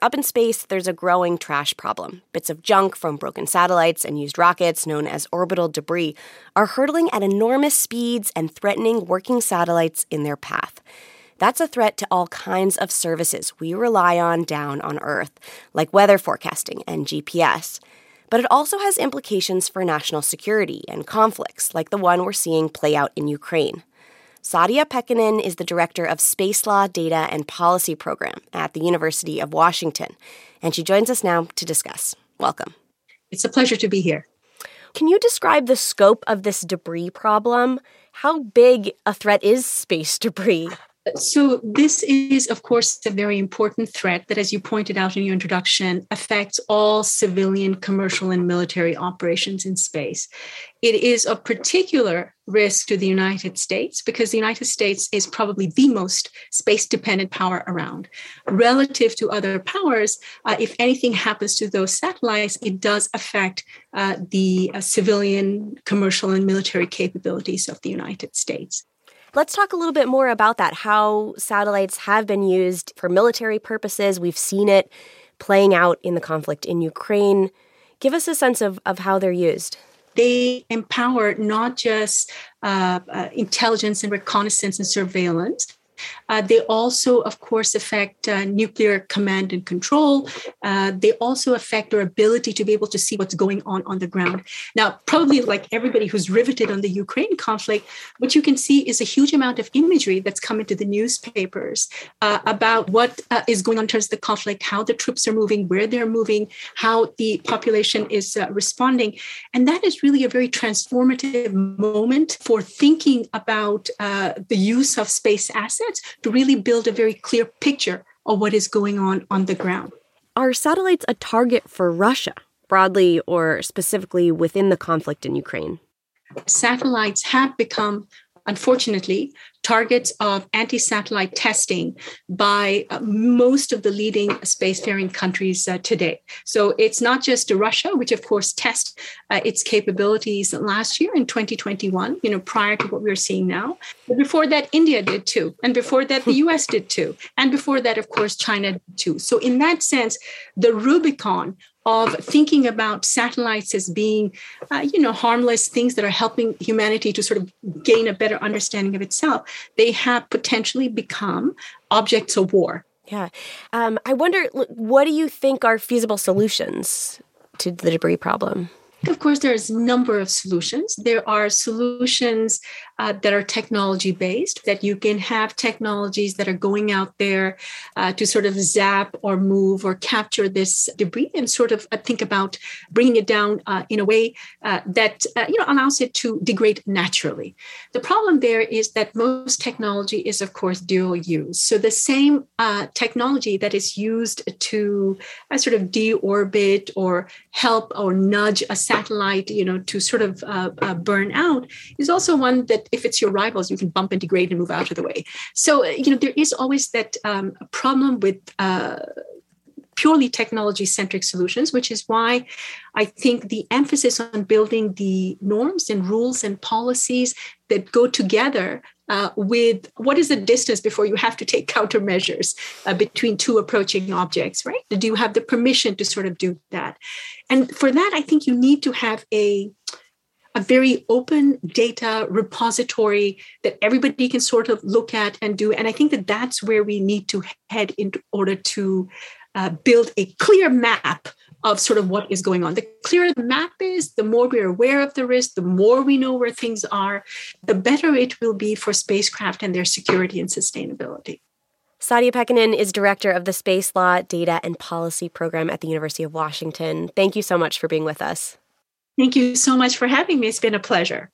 Up in space, there's a growing trash problem. Bits of junk from broken satellites and used rockets, known as orbital debris, are hurtling at enormous speeds and threatening working satellites in their path. That's a threat to all kinds of services we rely on down on Earth, like weather forecasting and GPS. But it also has implications for national security and conflicts, like the one we're seeing play out in Ukraine. Sadia Pekkanen is the director of Space Law, Data, and Policy Program at the University of Washington, and she joins us now to discuss. Welcome. It's a pleasure to be here. Can you describe the scope of this debris problem? How big a threat is space debris? So, this is, of course, a very important threat that, as you pointed out in your introduction, affects all civilian, commercial, and military operations in space. It is of particular risk to the United States because the United States is probably the most space dependent power around. Relative to other powers, uh, if anything happens to those satellites, it does affect uh, the uh, civilian, commercial, and military capabilities of the United States. Let's talk a little bit more about that how satellites have been used for military purposes. We've seen it playing out in the conflict in Ukraine. Give us a sense of, of how they're used. They empower not just uh, uh, intelligence and reconnaissance and surveillance, uh, they also, of course, affect uh, nuclear command and control. Uh, they also affect our ability to be able to see what's going on on the ground. Now, probably like everybody who's riveted on the Ukraine conflict, what you can see is a huge amount of imagery that's come into the newspapers uh, about what uh, is going on in terms of the conflict, how the troops are moving, where they're moving, how the population is uh, responding. And that is really a very transformative moment for thinking about the use of space assets to really build a very clear picture of what is going on on the ground. Are satellites a target for Russia, broadly or specifically within the conflict in Ukraine? Satellites have become unfortunately, targets of anti satellite testing by uh, most of the leading spacefaring countries uh, today. So it's not just Russia, which of course tests uh, its capabilities last year in 2021, you know, prior to what we're seeing now. But before that, India did too. And before that, the US did too. And before that, of course, China did too. So in that sense, the Rubicon of thinking about satellites as being, uh, you know, harmless things that are helping humanity to sort of gain a better understanding of itself, they have potentially become objects of war. Yeah. Um, I wonder, what do you think are feasible solutions to the debris problem? Of course, there's a number of solutions. There are solutions uh, that are technology based, that you can have technologies that are going out there uh, to sort of zap or move or capture this debris and sort of uh, think about bringing it down uh, in a way uh, that uh, you know allows it to degrade naturally. The problem there is that most technology is, of course, dual use. So the same technology that is used to sort of deorbit or help or nudge a satellite, you know, to sort of burn out is also one that if it's your rivals, you can bump and degrade and move out of the way. So, uh, you know, there is always that um, problem with uh, purely technology centric solutions, which is why I think the emphasis on building the norms and rules and policies that go together uh, with what is the distance before you have to take countermeasures uh, between two approaching objects, right? Do you have the permission to sort of do that? And for that, I think you need to have a a very open data repository that everybody can sort of look at and do. And I think that that's where we need to head in order to uh, build a clear map of sort of what is going on. The clearer the map is, the more we're aware of the risk, the more we know where things are, the better it will be for spacecraft and their security and sustainability. Sadia Pekkanen is director of the Space Law, Data, and Policy Program at the University of Washington. Thank you so much for being with us. Thank you so much for having me. It's been a pleasure.